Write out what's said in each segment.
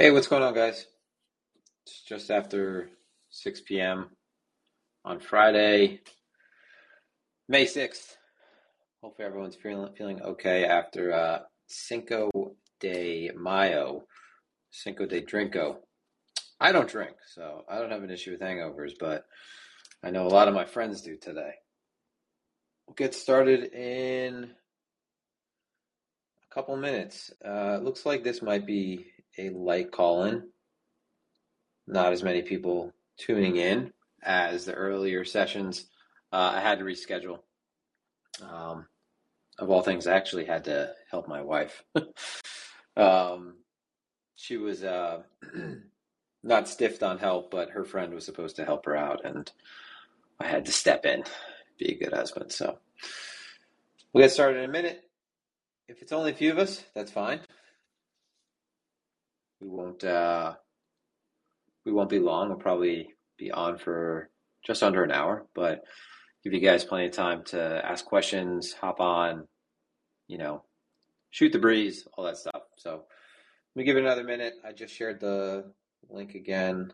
Hey, what's going on, guys? It's just after 6 p.m. on Friday, May 6th. Hopefully, everyone's feeling feeling okay after uh, Cinco de Mayo, Cinco de Drinko. I don't drink, so I don't have an issue with hangovers, but I know a lot of my friends do today. We'll get started in a couple minutes. Uh, looks like this might be a light call in. Not as many people tuning in as the earlier sessions. Uh, I had to reschedule. Um, of all things, I actually had to help my wife. um, she was uh, not stiffed on help, but her friend was supposed to help her out, and I had to step in, be a good husband. So we'll get started in a minute. If it's only a few of us, that's fine. We won't uh, we won't be long. We'll probably be on for just under an hour, but give you guys plenty of time to ask questions, hop on, you know, shoot the breeze, all that stuff. So let me give it another minute. I just shared the link again,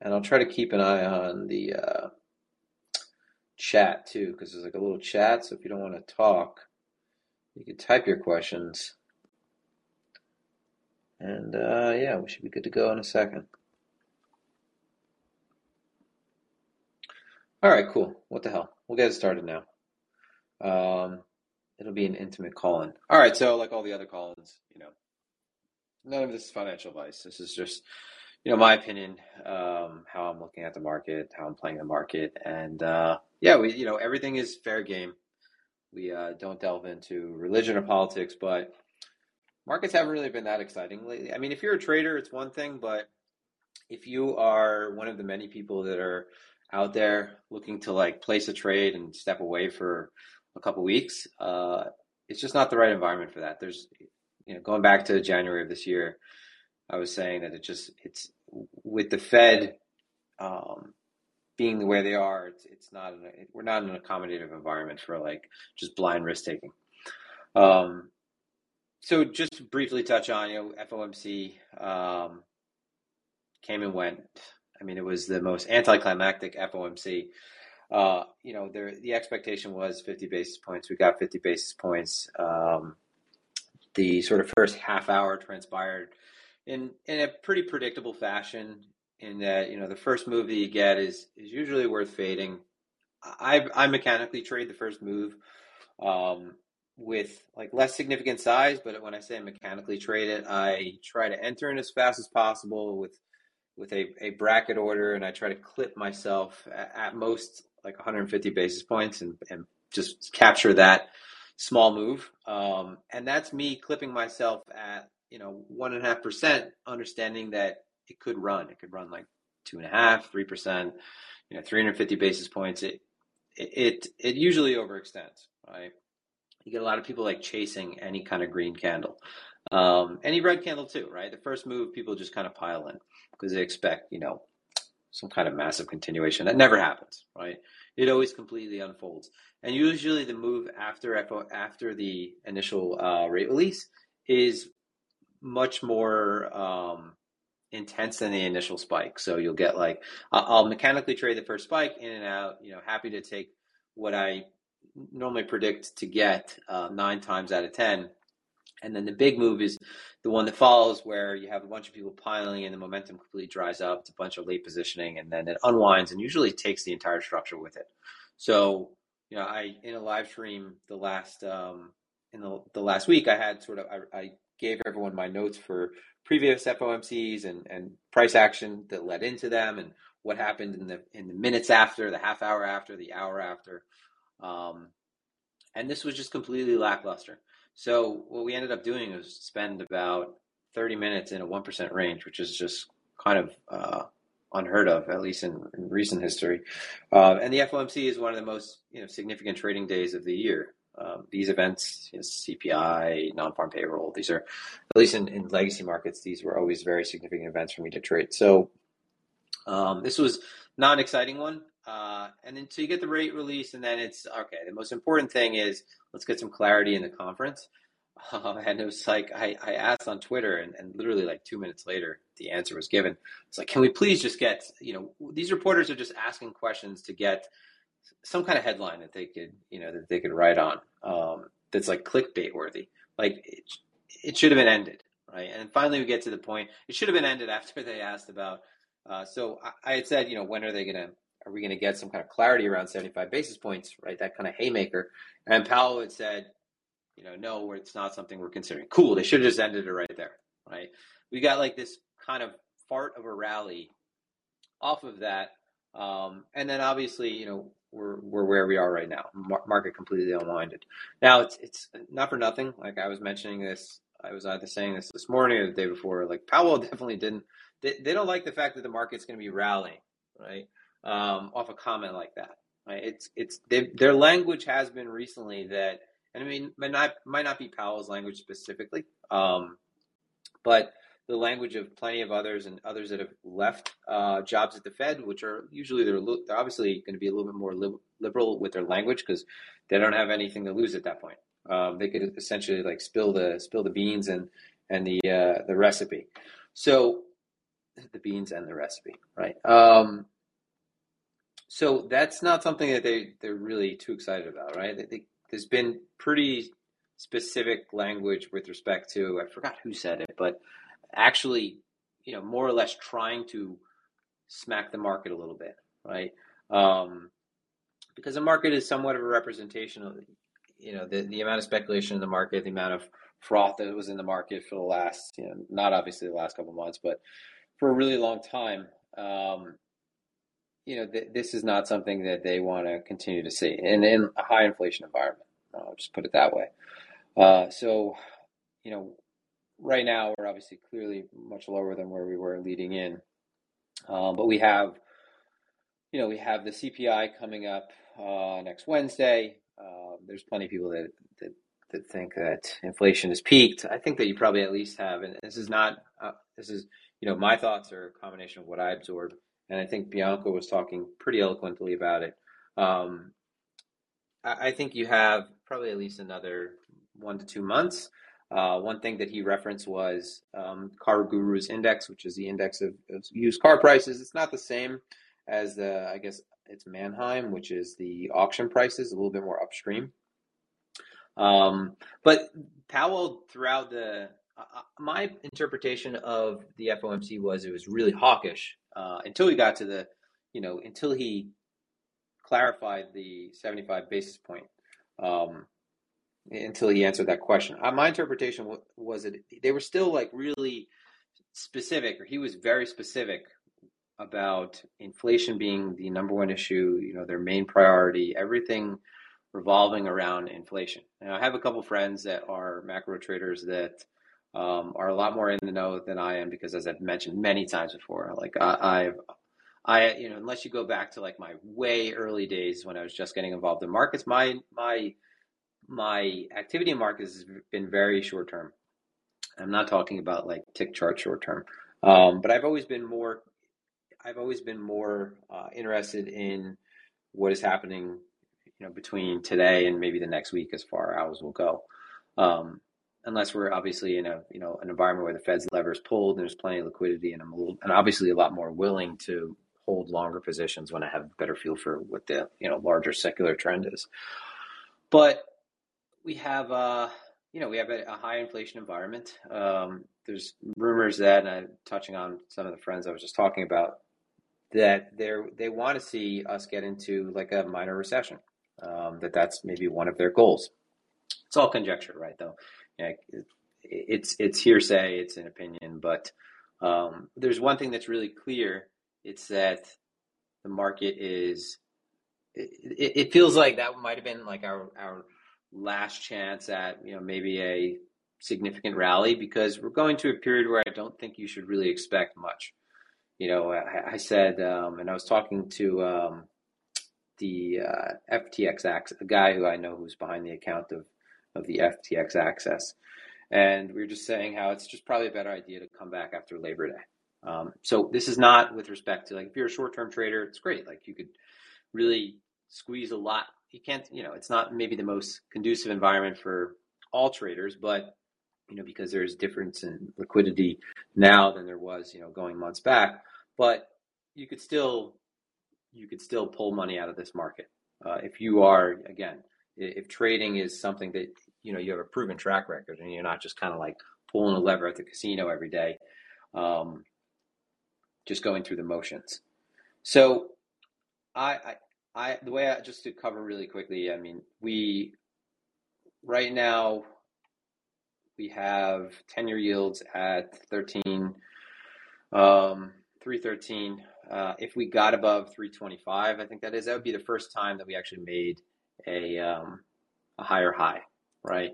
and I'll try to keep an eye on the uh, chat too, because there's like a little chat. So if you don't want to talk, you can type your questions and uh, yeah, we should be good to go in a second. All right, cool. What the hell? We'll get it started now. Um, it'll be an intimate call-in. All right, so like all the other call-ins, you know, none of this is financial advice. This is just, you know, my opinion, um, how I'm looking at the market, how I'm playing the market, and uh, yeah, we, you know, everything is fair game. We uh, don't delve into religion or politics, but markets haven't really been that exciting lately. I mean, if you're a trader, it's one thing, but if you are one of the many people that are out there looking to like place a trade and step away for a couple weeks, uh, it's just not the right environment for that. There's, you know, going back to January of this year, I was saying that it just it's with the Fed um, being the way they are, it's it's not an, we're not in an accommodative environment for like just blind risk taking. Um, so just briefly touch on, you know, FOMC um, came and went. I mean, it was the most anticlimactic FOMC. Uh, you know, there the expectation was 50 basis points. We got 50 basis points. Um, the sort of first half hour transpired in in a pretty predictable fashion. In that, you know, the first move that you get is is usually worth fading. I I mechanically trade the first move. Um, with like less significant size, but when I say mechanically trade it, I try to enter in as fast as possible with with a, a bracket order and I try to clip myself at, at most like 150 basis points and, and just capture that small move. Um, and that's me clipping myself at, you know, one and a half percent, understanding that it could run. It could run like two and a half, three percent, you know, 350 basis points. It, it, it usually overextends, right? You get a lot of people like chasing any kind of green candle. Um, any red candle too, right? The first move, people just kind of pile in because they expect, you know, some kind of massive continuation. That never happens, right? It always completely unfolds. And usually the move after after the initial uh, rate release is much more um, intense than the initial spike. So you'll get like I'll mechanically trade the first spike in and out. You know, happy to take what I normally predict to get uh, nine times out of 10. And then the big move is the one that follows where you have a bunch of people piling in, the momentum completely dries up, it's a bunch of late positioning, and then it unwinds and usually takes the entire structure with it. So, you know, I in a live stream the last um, in the, the last week, I had sort of I, I gave everyone my notes for previous FOMCs and, and price action that led into them and what happened in the in the minutes after, the half hour after, the hour after. Um, and this was just completely lackluster. So what we ended up doing was spend about 30 minutes in a 1% range, which is just kind of uh, unheard of, at least in, in recent history. Uh, and the FOMC is one of the most you know significant trading days of the year. Um, these events, you know, CPI, non-farm payroll, these are, at least in, in legacy markets, these were always very significant events for me to trade. So um, this was not an exciting one. Uh, and then so you get the rate release, and then it's okay. The most important thing is let's get some clarity in the conference. Um, and it was like I, I asked on Twitter, and, and literally like two minutes later, the answer was given. It's like, can we please just get you know these reporters are just asking questions to get some kind of headline that they could you know that they could write on um, that's like clickbait worthy. Like it, it should have been ended, right? And finally, we get to the point. It should have been ended after they asked about. Uh, so I, I had said, you know, when are they going to are we going to get some kind of clarity around 75 basis points, right? That kind of haymaker. And Powell had said, you know, no, it's not something we're considering. Cool. They should have just ended it right there, right? We got like this kind of fart of a rally off of that. Um, and then obviously, you know, we're, we're where we are right now. Mar- market completely unwinded. Now it's, it's not for nothing. Like I was mentioning this, I was either saying this this morning or the day before, like Powell definitely didn't, they, they don't like the fact that the market's going to be rallying, right? Um, off a comment like that. Right? It's it's they, their language has been recently that, and I mean, might not might not be Powell's language specifically, um, but the language of plenty of others and others that have left uh, jobs at the Fed, which are usually they're, they're obviously going to be a little bit more liberal with their language because they don't have anything to lose at that point. Um, they could essentially like spill the spill the beans and and the uh, the recipe. So the beans and the recipe, right? Um, so that's not something that they they're really too excited about, right? They, they, there's been pretty specific language with respect to I forgot who said it, but actually, you know, more or less trying to smack the market a little bit, right? Um, because the market is somewhat of a representation of, you know, the the amount of speculation in the market, the amount of froth that was in the market for the last, you know, not obviously the last couple months, but for a really long time. Um, you know, th- this is not something that they want to continue to see, and in a high inflation environment. I'll just put it that way. Uh, so, you know, right now we're obviously clearly much lower than where we were leading in, um, but we have, you know, we have the CPI coming up uh, next Wednesday. Uh, there's plenty of people that, that that think that inflation has peaked. I think that you probably at least have, and this is not, uh, this is, you know, my thoughts are a combination of what I absorb and I think Bianco was talking pretty eloquently about it. Um, I, I, think you have probably at least another one to two months. Uh, one thing that he referenced was um, CarGurus index, which is the index of, of, used car prices. It's not the same as the, I guess it's Manheim, which is the auction prices, a little bit more upstream. Um, but Powell, throughout the, uh, my interpretation of the FOMC was it was really hawkish uh, until he got to the, you know, until he clarified the 75 basis point, um, until he answered that question. Uh, my interpretation w- was that they were still like really specific, or he was very specific about inflation being the number one issue, you know, their main priority, everything revolving around inflation. I have a couple friends that are macro traders that um, are a lot more in the know than I am because, as I've mentioned many times before, like I, I've, I, you know, unless you go back to like my way early days when I was just getting involved in markets, my my my activity in markets has been very short term. I'm not talking about like tick chart short term, um, but I've always been more, I've always been more uh, interested in what is happening, you know, between today and maybe the next week as far as will go. Um, unless we're obviously in a you know an environment where the Fed's levers pulled and there's plenty of liquidity and I'm a little, and obviously a lot more willing to hold longer positions when I have a better feel for what the you know larger secular trend is. But we have uh you know we have a, a high inflation environment. Um, there's rumors that and I'm touching on some of the friends I was just talking about that they they want to see us get into like a minor recession. Um, that that's maybe one of their goals. It's all conjecture, right? Though it's it's hearsay, it's an opinion, but um, there's one thing that's really clear. It's that the market is. It, it feels like that might have been like our our last chance at you know maybe a significant rally because we're going to a period where I don't think you should really expect much. You know, I, I said, um, and I was talking to um, the uh, FTX, a guy who I know who's behind the account of of the FTX access. And we were just saying how it's just probably a better idea to come back after Labor Day. Um, so this is not with respect to like if you're a short-term trader, it's great. Like you could really squeeze a lot. You can't, you know, it's not maybe the most conducive environment for all traders, but you know, because there's difference in liquidity now than there was, you know, going months back. But you could still you could still pull money out of this market uh, if you are again if trading is something that you know you have a proven track record and you're not just kind of like pulling a lever at the casino every day, um, just going through the motions. So I, I I the way I just to cover really quickly, I mean, we right now we have 10 year yields at 13 um 313 uh, if we got above 325 i think that is that would be the first time that we actually made a um, a higher high right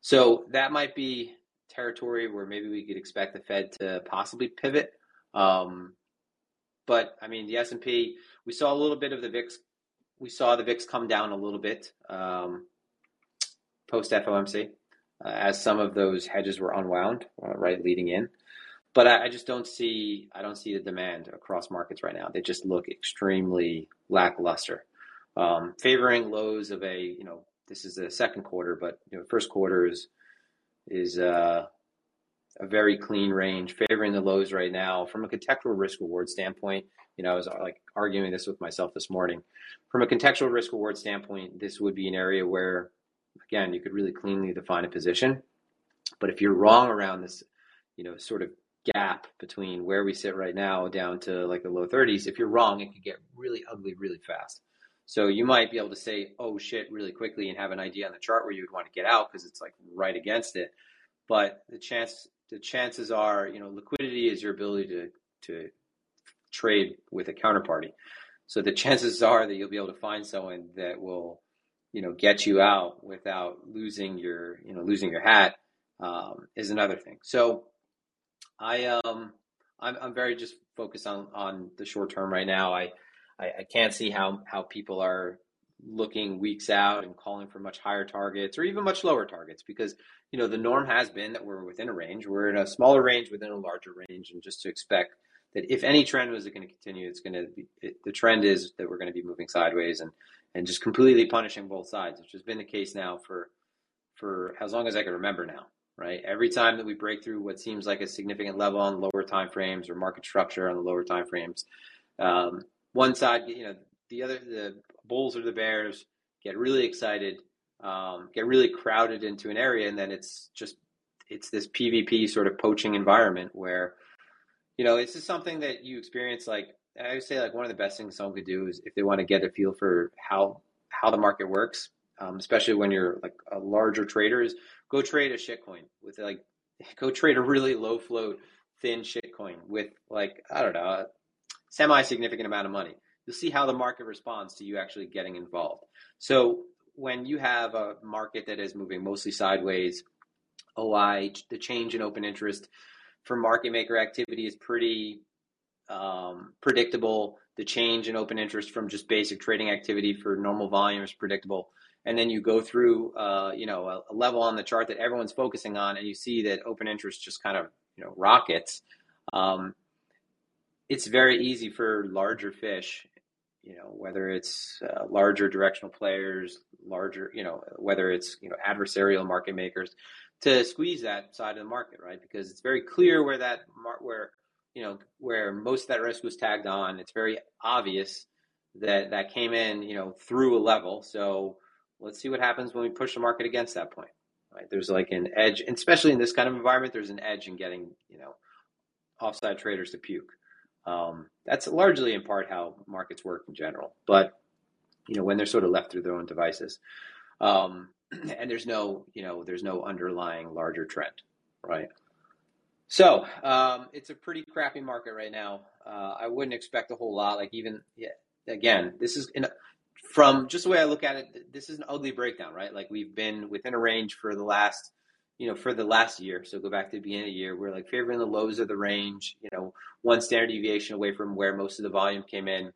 so that might be territory where maybe we could expect the fed to possibly pivot um, but i mean the s&p we saw a little bit of the vix we saw the VIX come down a little bit um, post FOMC uh, as some of those hedges were unwound, uh, right, leading in. But I, I, just don't see I don't see the demand across markets right now. They just look extremely lackluster, um, favoring lows of a you know this is the second quarter, but you know first quarter is is uh, a very clean range, favoring the lows right now from a contextual risk reward standpoint. You know, I was like arguing this with myself this morning. From a contextual risk reward standpoint, this would be an area where, again, you could really cleanly define a position. But if you're wrong around this, you know, sort of gap between where we sit right now down to like the low 30s, if you're wrong, it could get really ugly really fast. So you might be able to say, oh shit, really quickly and have an idea on the chart where you would want to get out because it's like right against it. But the chance the chances are, you know, liquidity is your ability to to trade with a counterparty. So the chances are that you'll be able to find someone that will, you know, get you out without losing your, you know, losing your hat um, is another thing. So I um I'm I'm very just focused on on the short term right now. I I, I can't see how how people are looking weeks out and calling for much higher targets or even much lower targets because you know the norm has been that we're within a range. We're in a smaller range within a larger range. And just to expect that if any trend was going to continue it's going to be it, the trend is that we're going to be moving sideways and and just completely punishing both sides which has been the case now for for as long as I can remember now right? Every time that we break through what seems like a significant level on lower time frames or market structure on the lower time frames um, one side you know the other the bulls or the bears get really excited, um, get really crowded into an area, and then it's just it's this PvP sort of poaching environment where you know this is something that you experience. Like I would say, like one of the best things someone could do is if they want to get a feel for how how the market works, um, especially when you're like a larger trader, is go trade a shitcoin with like go trade a really low float thin shitcoin with like I don't know semi significant amount of money you'll see how the market responds to you actually getting involved. So when you have a market that is moving mostly sideways, OI, the change in open interest for market maker activity is pretty um, predictable. The change in open interest from just basic trading activity for normal volume is predictable. And then you go through, uh, you know, a, a, level on the chart that everyone's focusing on, and you see that open interest just kind of, you know, rockets. Um, it's very easy for larger fish you know whether it's uh, larger directional players larger you know whether it's you know adversarial market makers to squeeze that side of the market right? Because it's very clear where that mar- where you know where most of that risk was tagged on. It's very obvious that that came in you know through a level. So let's see what happens when we push the market against that point right? There's like an edge and especially in this kind of environment there's an edge in getting you know offside traders to puke um, that's largely in part how markets work in general. But you know, when they're sort of left through their own devices, um, and there's no, you know, there's no underlying larger trend, right? So um, it's a pretty crappy market right now. Uh, I wouldn't expect a whole lot. Like even yeah, again, this is in a, from just the way I look at it. This is an ugly breakdown, right? Like we've been within a range for the last you know, for the last year. So go back to the beginning of the year, we're like favoring the lows of the range, you know, one standard deviation away from where most of the volume came in.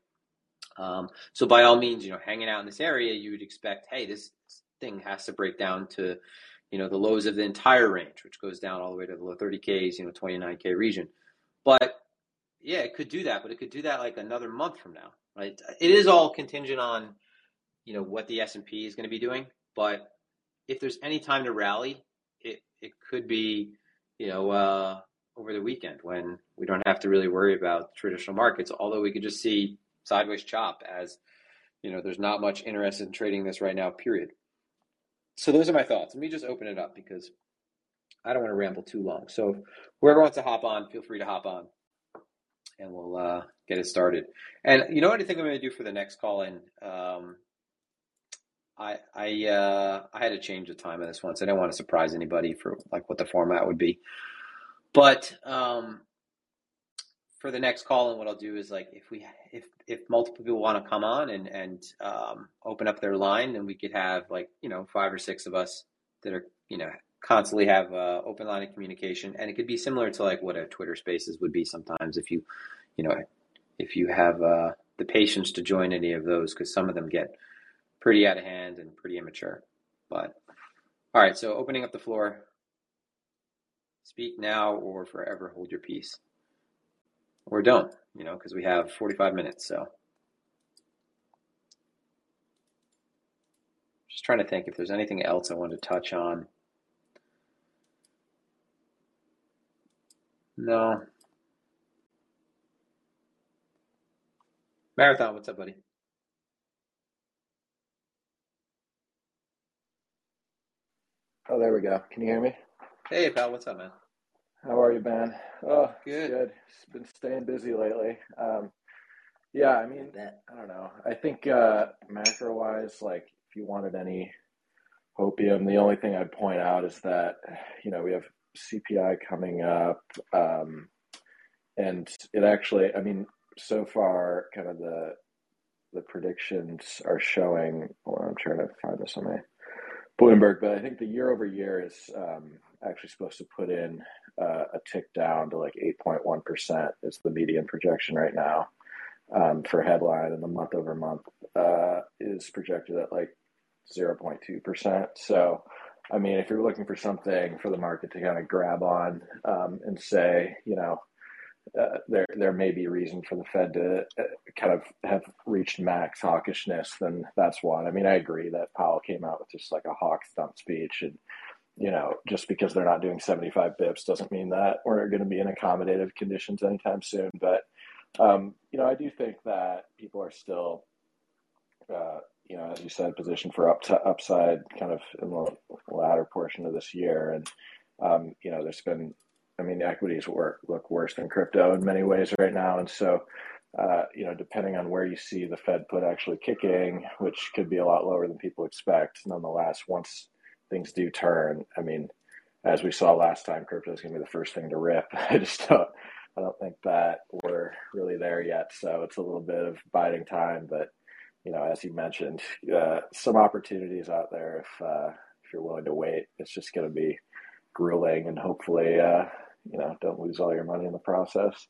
Um, so by all means, you know, hanging out in this area, you would expect, hey, this thing has to break down to, you know, the lows of the entire range, which goes down all the way to the low 30Ks, you know, 29K region. But yeah, it could do that, but it could do that like another month from now, right? It is all contingent on, you know, what the S&P is going to be doing, but if there's any time to rally, it could be, you know, uh, over the weekend when we don't have to really worry about traditional markets. Although we could just see sideways chop as, you know, there's not much interest in trading this right now. Period. So those are my thoughts. Let me just open it up because I don't want to ramble too long. So whoever wants to hop on, feel free to hop on, and we'll uh, get it started. And you know what I think I'm going to do for the next call in. Um, I I uh, I had to change the time of this once. I didn't want to surprise anybody for like what the format would be. But um, for the next call, and what I'll do is like if we if if multiple people want to come on and and um, open up their line, then we could have like you know five or six of us that are you know constantly have uh, open line of communication, and it could be similar to like what a Twitter Spaces would be sometimes if you you know if you have uh, the patience to join any of those because some of them get pretty out of hand and pretty immature. But all right, so opening up the floor. Speak now or forever hold your peace. Or don't, you know, because we have 45 minutes. So just trying to think if there's anything else I want to touch on. No. Marathon, what's up, buddy? Oh, there we go. Can you hear me? Hey, pal, what's up, man? How are you, Ben? Oh, good. Good. It's been staying busy lately. Um, yeah, I mean, I don't know. I think uh, macro wise, like if you wanted any opium, the only thing I'd point out is that you know we have CPI coming up, um, and it actually, I mean, so far, kind of the the predictions are showing. Well, I'm trying to find this on my Bloomberg, but I think the year over year is um, actually supposed to put in uh, a tick down to like 8.1% is the median projection right now um, for headline, and the month over month uh, is projected at like 0.2%. So, I mean, if you're looking for something for the market to kind of grab on um, and say, you know, uh, there there may be reason for the Fed to uh, kind of have reached max hawkishness, then that's one. I mean, I agree that Powell came out with just like a hawk stump speech, and you know, just because they're not doing 75 bips doesn't mean that we're going to be in accommodative conditions anytime soon. But um, you know, I do think that people are still, uh, you know, as you said, positioned for up to upside kind of in the latter portion of this year, and um, you know, there's been I mean, equities work, look worse than crypto in many ways right now. And so, uh, you know, depending on where you see the Fed put actually kicking, which could be a lot lower than people expect, nonetheless, once things do turn, I mean, as we saw last time, crypto is going to be the first thing to rip. I just don't, I don't think that we're really there yet. So it's a little bit of biding time, but you know, as you mentioned, uh, some opportunities out there if uh, if you're willing to wait. It's just going to be grueling, and hopefully, uh, you know, don't lose all your money in the process.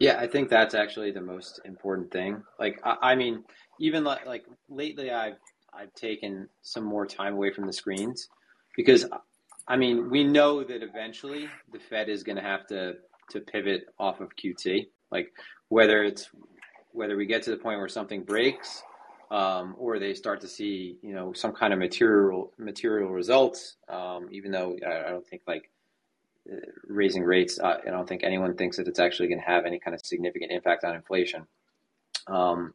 Yeah, I think that's actually the most important thing. Like, I, I mean, even like, like lately, I've I've taken some more time away from the screens because, I mean, we know that eventually the Fed is going to have to to pivot off of QT. Like, whether it's whether we get to the point where something breaks um, or they start to see you know some kind of material material results. Um, even though I, I, don't think like raising rates, uh, I don't think anyone thinks that it's actually going to have any kind of significant impact on inflation. Um,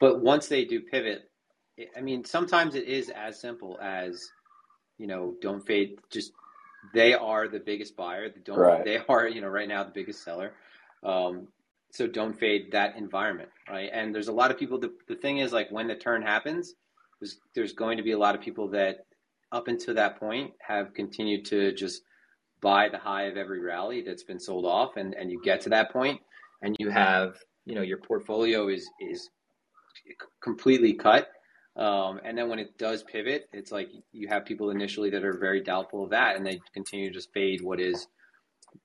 but once they do pivot, I mean, sometimes it is as simple as you know, don't fade. Just they are the biggest buyer. They don't. Right. They are you know right now the biggest seller. Um, so don't fade that environment, right? And there's a lot of people. The, the thing is, like when the turn happens, there's, there's going to be a lot of people that up until that point have continued to just buy the high of every rally that's been sold off and, and you get to that point and you have you know your portfolio is is completely cut. Um, and then when it does pivot it's like you have people initially that are very doubtful of that and they continue to just fade what is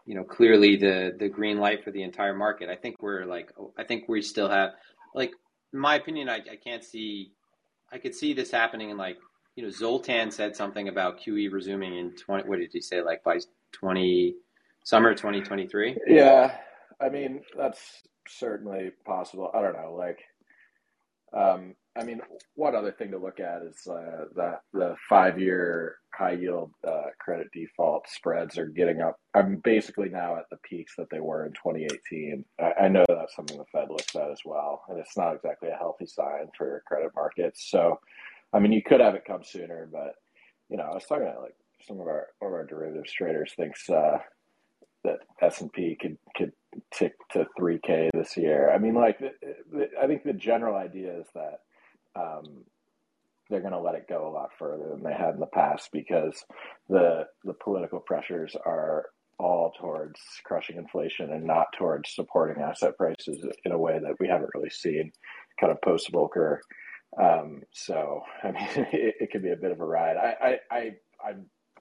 you know clearly the the green light for the entire market. I think we're like i think we still have like in my opinion i, I can't see i could see this happening in like you know, Zoltan said something about QE resuming in 20, what did he say, like by 20, summer 2023? Yeah. I mean, that's certainly possible. I don't know. Like, Um, I mean, one other thing to look at is uh, the the five year high yield uh, credit default spreads are getting up. I'm basically now at the peaks that they were in 2018. I, I know that's something the Fed looks at as well, and it's not exactly a healthy sign for credit markets. So, I mean, you could have it come sooner, but you know, I was talking to like some of our of our derivatives traders thinks uh, that S and P could could tick to 3K this year. I mean, like, I think the general idea is that um, they're going to let it go a lot further than they had in the past because the the political pressures are all towards crushing inflation and not towards supporting asset prices in a way that we haven't really seen kind of post Volcker. Um, so I mean, it, it could be a bit of a ride. I I I I,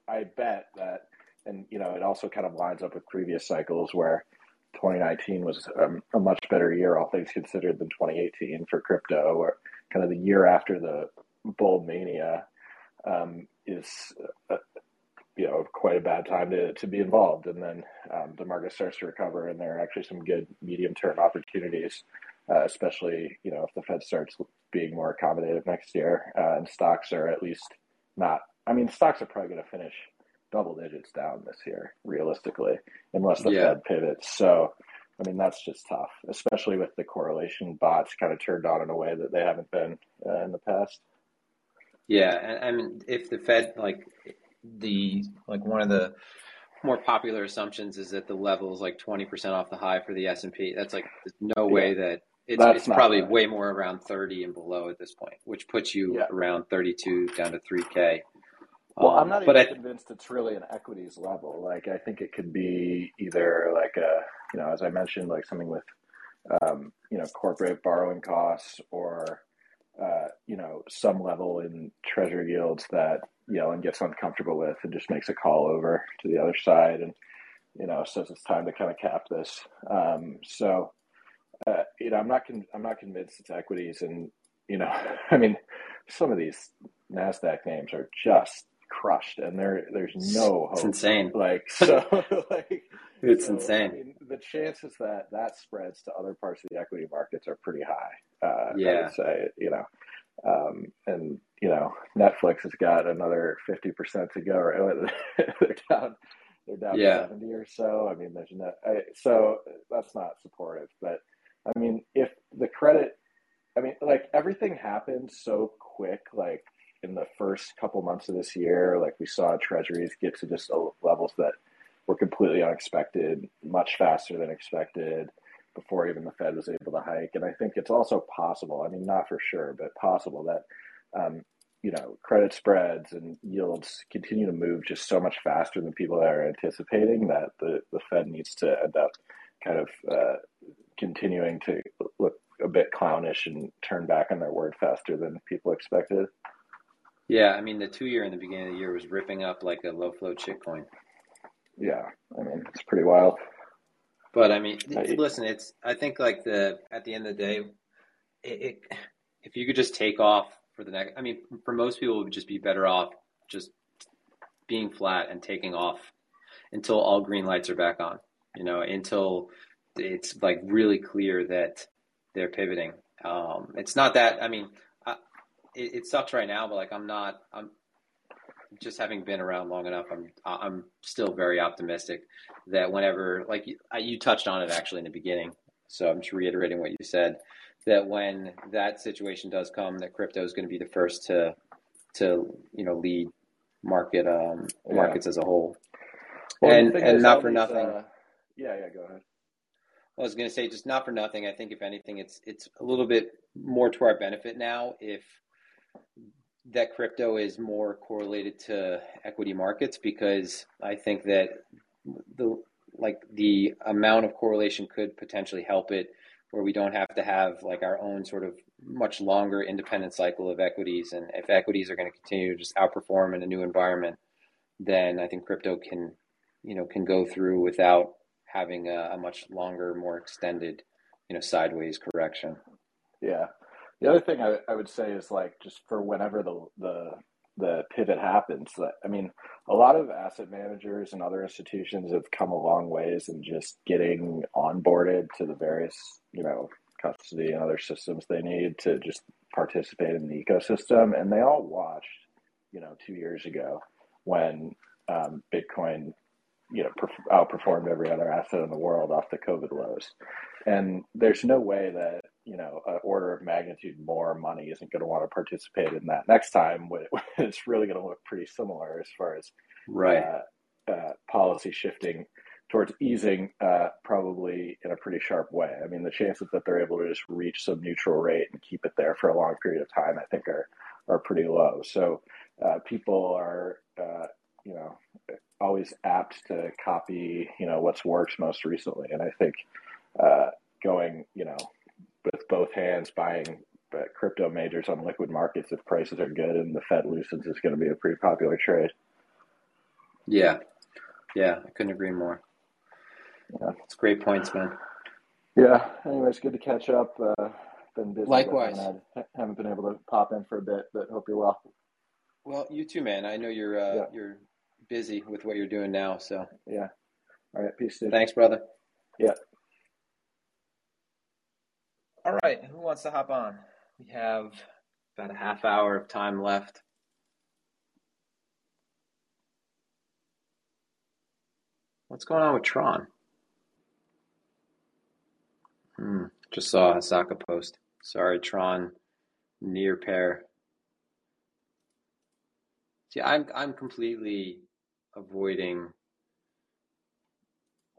I bet that, and you know, it also kind of lines up with previous cycles where 2019 was um, a much better year, all things considered, than 2018 for crypto, or kind of the year after the bull mania um, is, uh, you know, quite a bad time to, to be involved. And then um, the market starts to recover, and there are actually some good medium term opportunities, uh, especially, you know, if the Fed starts being more accommodative next year, uh, and stocks are at least not. I mean, stocks are probably going to finish double digits down this year, realistically, unless the yeah. Fed pivots. So, I mean, that's just tough, especially with the correlation bots kind of turned on in a way that they haven't been uh, in the past. Yeah, and I mean, if the Fed like the like one of the more popular assumptions is that the level is like twenty percent off the high for the S and P. That's like no way yeah. that it's, it's probably right. way more around thirty and below at this point, which puts you yeah. around thirty two down to three K. Well, um, I'm not even I, convinced it's really an equities level. Like, I think it could be either like a, you know, as I mentioned, like something with, um, you know, corporate borrowing costs or, uh, you know, some level in treasury yields that Yellen gets uncomfortable with and just makes a call over to the other side and, you know, says it's time to kind of cap this. Um, so, uh, you know, I'm not con- I'm not convinced it's equities, and you know, I mean, some of these Nasdaq names are just crushed, and there there's no hope. It's insane. Like so, like it's so, insane. I mean, the chances that that spreads to other parts of the equity markets are pretty high. Uh, yeah, I would say you know, um, and you know, Netflix has got another fifty percent to go. Right? they're down. They're down yeah. seventy or so. I mean, there's no. I, so that's not supportive. But I mean, if the credit I mean, like everything happened so quick. Like in the first couple months of this year, like we saw treasuries get to just levels that were completely unexpected, much faster than expected before even the Fed was able to hike. And I think it's also possible, I mean, not for sure, but possible that, um, you know, credit spreads and yields continue to move just so much faster than people are anticipating that the, the Fed needs to end up kind of uh, continuing to look a bit clownish and turn back on their word faster than people expected. Yeah, I mean the two year in the beginning of the year was ripping up like a low flow shitcoin. Yeah, I mean it's pretty wild. But I mean, listen, it's I think like the at the end of the day, it, it if you could just take off for the next, I mean, for most people, it would just be better off just being flat and taking off until all green lights are back on. You know, until it's like really clear that they're pivoting. Um, it's not that I mean it, it sucks right now, but like I'm not. I'm just having been around long enough. I'm I'm still very optimistic that whenever like you, you touched on it actually in the beginning. So I'm just reiterating what you said that when that situation does come, that crypto is going to be the first to to you know lead market um, yeah. markets as a whole. Well, and and not for these, nothing. Uh, yeah, yeah. Go ahead. I was going to say, just not for nothing. I think if anything, it's it's a little bit more to our benefit now if that crypto is more correlated to equity markets because I think that the like the amount of correlation could potentially help it where we don't have to have like our own sort of much longer independent cycle of equities. And if equities are going to continue to just outperform in a new environment then I think crypto can you know can go through without having a, a much longer more extended you know sideways correction. Yeah the other thing I, I would say is like just for whenever the the the pivot happens. I mean, a lot of asset managers and other institutions have come a long ways in just getting onboarded to the various, you know, custody and other systems they need to just participate in the ecosystem, and they all watched, you know, two years ago when um, Bitcoin, you know, outperformed every other asset in the world off the COVID lows. And there's no way that you know an order of magnitude more money isn't going to want to participate in that next time. It's really going to look pretty similar as far as right uh, uh, policy shifting towards easing, uh, probably in a pretty sharp way. I mean, the chances that they're able to just reach some neutral rate and keep it there for a long period of time, I think, are are pretty low. So uh, people are, uh, you know, always apt to copy, you know, what's worked most recently, and I think uh, going, you know, with both hands buying crypto majors on liquid markets if prices are good and the Fed loosens is going to be a pretty popular trade. Yeah, yeah, I couldn't agree more. Yeah, it's great points, man. Yeah. Anyways, good to catch up. Uh, been busy. Likewise. I haven't been able to pop in for a bit, but hope you're well. Well, you too, man. I know you're uh, yeah. you're busy with what you're doing now. So yeah. All right. Peace. Dude. Thanks, brother. Yeah. All right. Who wants to hop on? We have about a half hour of time left. What's going on with Tron? Hmm. Just saw a Saka post. Sorry, Tron. Near pair. See, I'm I'm completely avoiding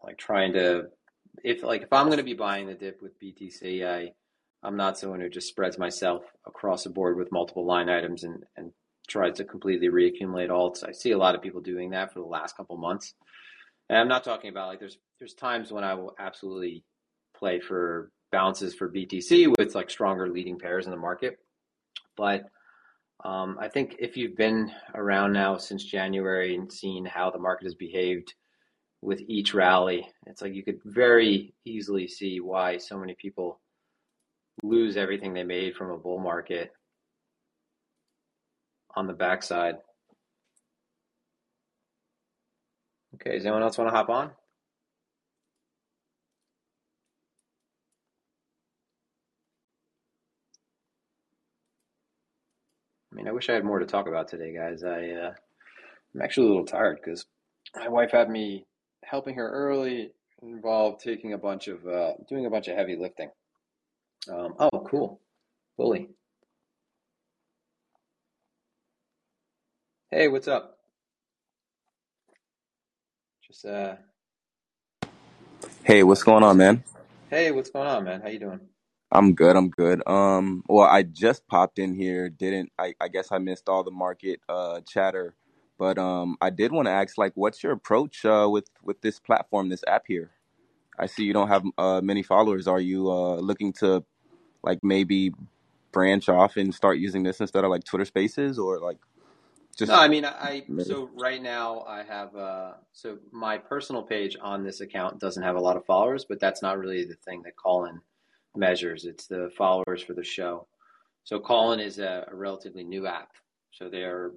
like trying to if like if I'm going to be buying the dip with BTC, I I'm not someone who just spreads myself across the board with multiple line items and and tries to completely reaccumulate alts. I see a lot of people doing that for the last couple months. And I'm not talking about like there's there's times when I will absolutely play for bounces for BTC with like stronger leading pairs in the market. But um, I think if you've been around now since January and seen how the market has behaved with each rally, it's like you could very easily see why so many people lose everything they made from a bull market on the backside. Okay, does anyone else want to hop on? I mean, I wish I had more to talk about today, guys. I uh, I'm actually a little tired because my wife had me helping her early, involved taking a bunch of uh, doing a bunch of heavy lifting. Um, oh, cool, Willie. Hey, what's up? Just uh. Hey, what's going on, man? Hey, what's going on, man? How you doing? I'm good. I'm good. Um, well, I just popped in here. Didn't I? I guess I missed all the market uh chatter, but um, I did want to ask, like, what's your approach uh with with this platform, this app here? I see you don't have uh many followers. Are you uh looking to like maybe branch off and start using this instead of like Twitter Spaces or like just no, I mean, I so right now I have uh so my personal page on this account doesn't have a lot of followers, but that's not really the thing that Callin measures. It's the followers for the show. So Callin is a, a relatively new app. So they're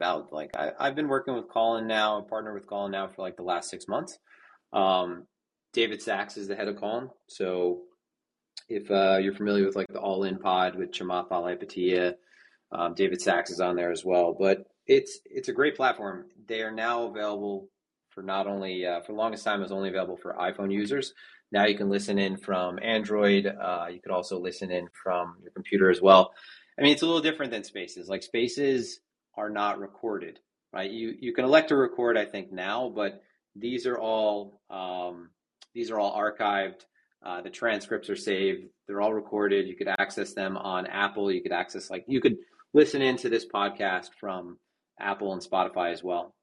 about like I, have been working with Callin now, a partner with Callin now for like the last six months. Um, David Sacks is the head of Callin. So if uh, you're familiar with like the All In Pod with Chamath Palihapitiya, um, David Sacks is on there as well, but it's it's a great platform. They are now available for not only uh, for longest time was only available for iPhone users. Now you can listen in from Android. Uh, you could also listen in from your computer as well. I mean, it's a little different than Spaces. Like Spaces are not recorded, right? You you can elect to record, I think now, but these are all um, these are all archived. Uh, the transcripts are saved. They're all recorded. You could access them on Apple. You could access like you could listen into this podcast from Apple and Spotify as well.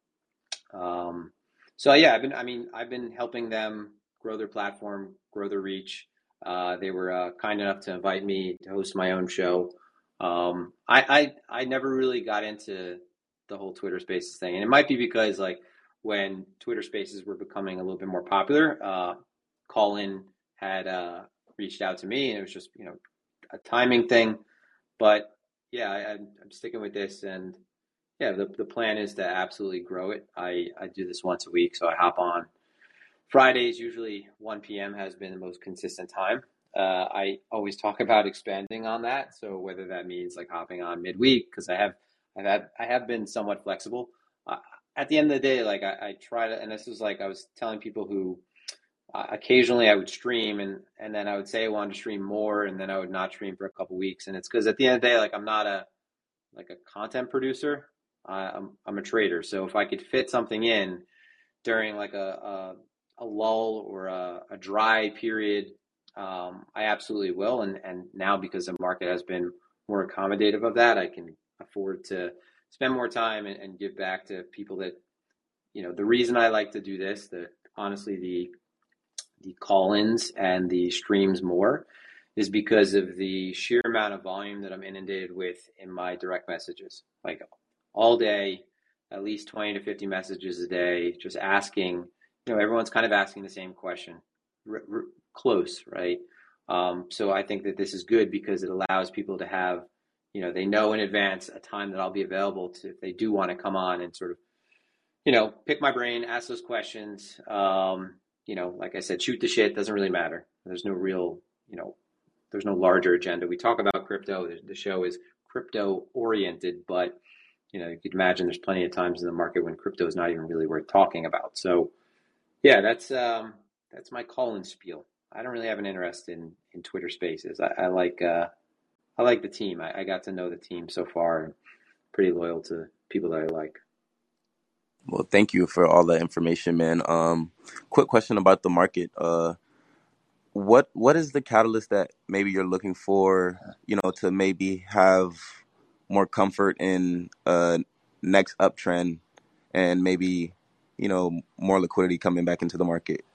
Um, so yeah, I've been, I mean, I've been helping them grow their platform, grow their reach. Uh, they were uh, kind enough to invite me to host my own show. Um, I, I, I never really got into the whole Twitter Spaces thing, and it might be because like when Twitter Spaces were becoming a little bit more popular, uh, Callin had uh, reached out to me, and it was just you know a timing thing. But yeah, I, I'm sticking with this, and yeah, the the plan is to absolutely grow it. I I do this once a week, so I hop on. Fridays usually 1 p.m. has been the most consistent time. Uh, I always talk about expanding on that. So whether that means like hopping on midweek, because I have, I've had, I have been somewhat flexible. Uh, at the end of the day, like I, I try to, and this is like I was telling people who uh, occasionally I would stream and and then I would say I wanted to stream more and then I would not stream for a couple weeks and it's because at the end of the day like I'm not a like a content producer I'm I'm a trader so if I could fit something in during like a a, a lull or a, a dry period um, I absolutely will and and now because the market has been more accommodative of that I can afford to spend more time and, and give back to people that you know the reason I like to do this the honestly the the call-ins and the streams more is because of the sheer amount of volume that I'm inundated with in my direct messages. Like all day, at least 20 to 50 messages a day, just asking, you know, everyone's kind of asking the same question, close, right? Um, so I think that this is good because it allows people to have, you know, they know in advance a time that I'll be available to, if they do want to come on and sort of, you know, pick my brain, ask those questions, um, you know, like I said, shoot the shit doesn't really matter. There's no real, you know, there's no larger agenda. We talk about crypto. The show is crypto oriented, but you know, you could imagine there's plenty of times in the market when crypto is not even really worth talking about. So, yeah, that's um, that's my call and spiel. I don't really have an interest in in Twitter Spaces. I, I like uh, I like the team. I, I got to know the team so far, and pretty loyal to people that I like. Well, thank you for all that information, man. Um, quick question about the market. Uh, what what is the catalyst that maybe you're looking for? You know, to maybe have more comfort in uh next uptrend, and maybe you know more liquidity coming back into the market.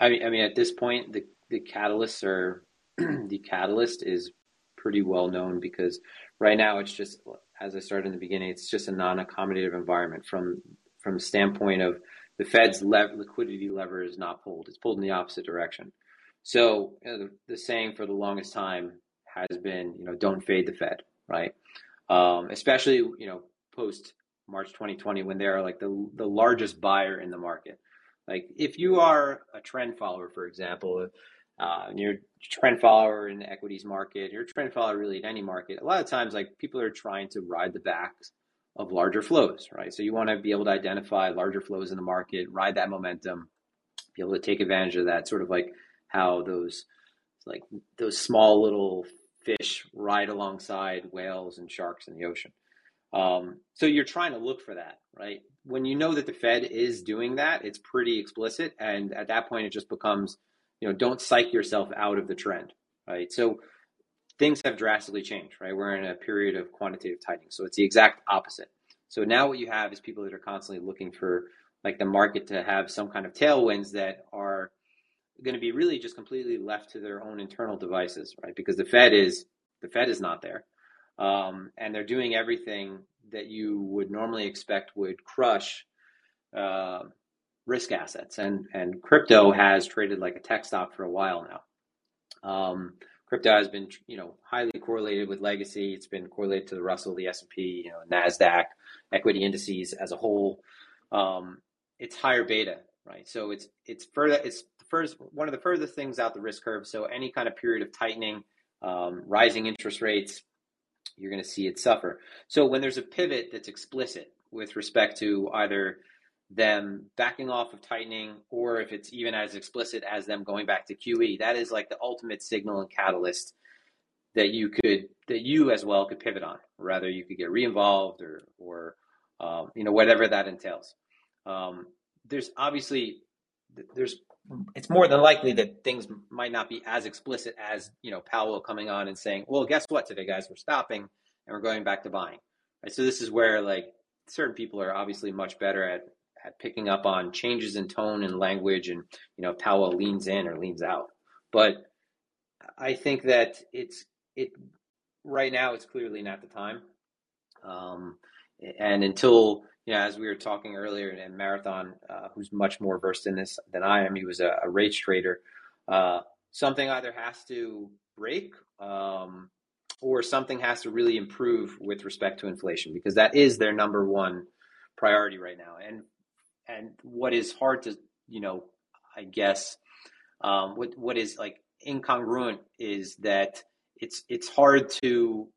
I mean, I mean, at this point, the the catalysts are the catalyst is pretty well known because right now it's just as I started in the beginning, it's just a non-accommodative environment from from standpoint of the Fed's liquidity lever is not pulled; it's pulled in the opposite direction. So you know, the, the, saying for the longest time has been, you know, don't fade the Fed, right? Um, especially you know post March 2020 when they are like the the largest buyer in the market. Like if you are a trend follower, for example, uh, and you're a trend follower in the equities market, you're a trend follower really in any market. A lot of times, like people are trying to ride the backs of larger flows, right? So you want to be able to identify larger flows in the market, ride that momentum, be able to take advantage of that. Sort of like how those like those small little fish ride alongside whales and sharks in the ocean. Um, so you're trying to look for that, right? When you know that the Fed is doing that, it's pretty explicit, and at that point, it just becomes you know, don't psych yourself out of the trend, right? So things have drastically changed, right? We're in a period of quantitative tightening. So it's the exact opposite. So now what you have is people that are constantly looking for like the market to have some kind of tailwinds that are going to be really just completely left to their own internal devices, right? Because the Fed is the Fed is not there, um, and they're doing everything that you would normally expect would crush uh, risk assets, and and crypto has traded like a tech stock for a while now. Um, crypto has been you know highly correlated with legacy. It's been correlated to the Russell, the S and P, you know, Nasdaq, equity indices as a whole. Um, it's higher beta, right? So it's it's further it's first one of the furthest things out the risk curve. So any kind of period of tightening, um, rising interest rates, you're going to see it suffer. So when there's a pivot that's explicit with respect to either them backing off of tightening, or if it's even as explicit as them going back to QE, that is like the ultimate signal and catalyst that you could that you as well could pivot on. Rather, you could get re-involved or or um, you know whatever that entails. Um, there's obviously there's it's more than likely that things might not be as explicit as you know Powell coming on and saying, "Well, guess what? Today, guys, we're stopping and we're going back to buying." Right. So this is where like certain people are obviously much better at at picking up on changes in tone and language and you know Powell leans in or leans out. But I think that it's it right now it's clearly not the time. Um, and until know, as we were talking earlier, and Marathon, uh, who's much more versed in this than I am, he was a, a trader. Uh, something either has to break um, or something has to really improve with respect to inflation because that is their number one priority right now. And and what is hard to you know i guess um, what what is like incongruent is that it's it's hard to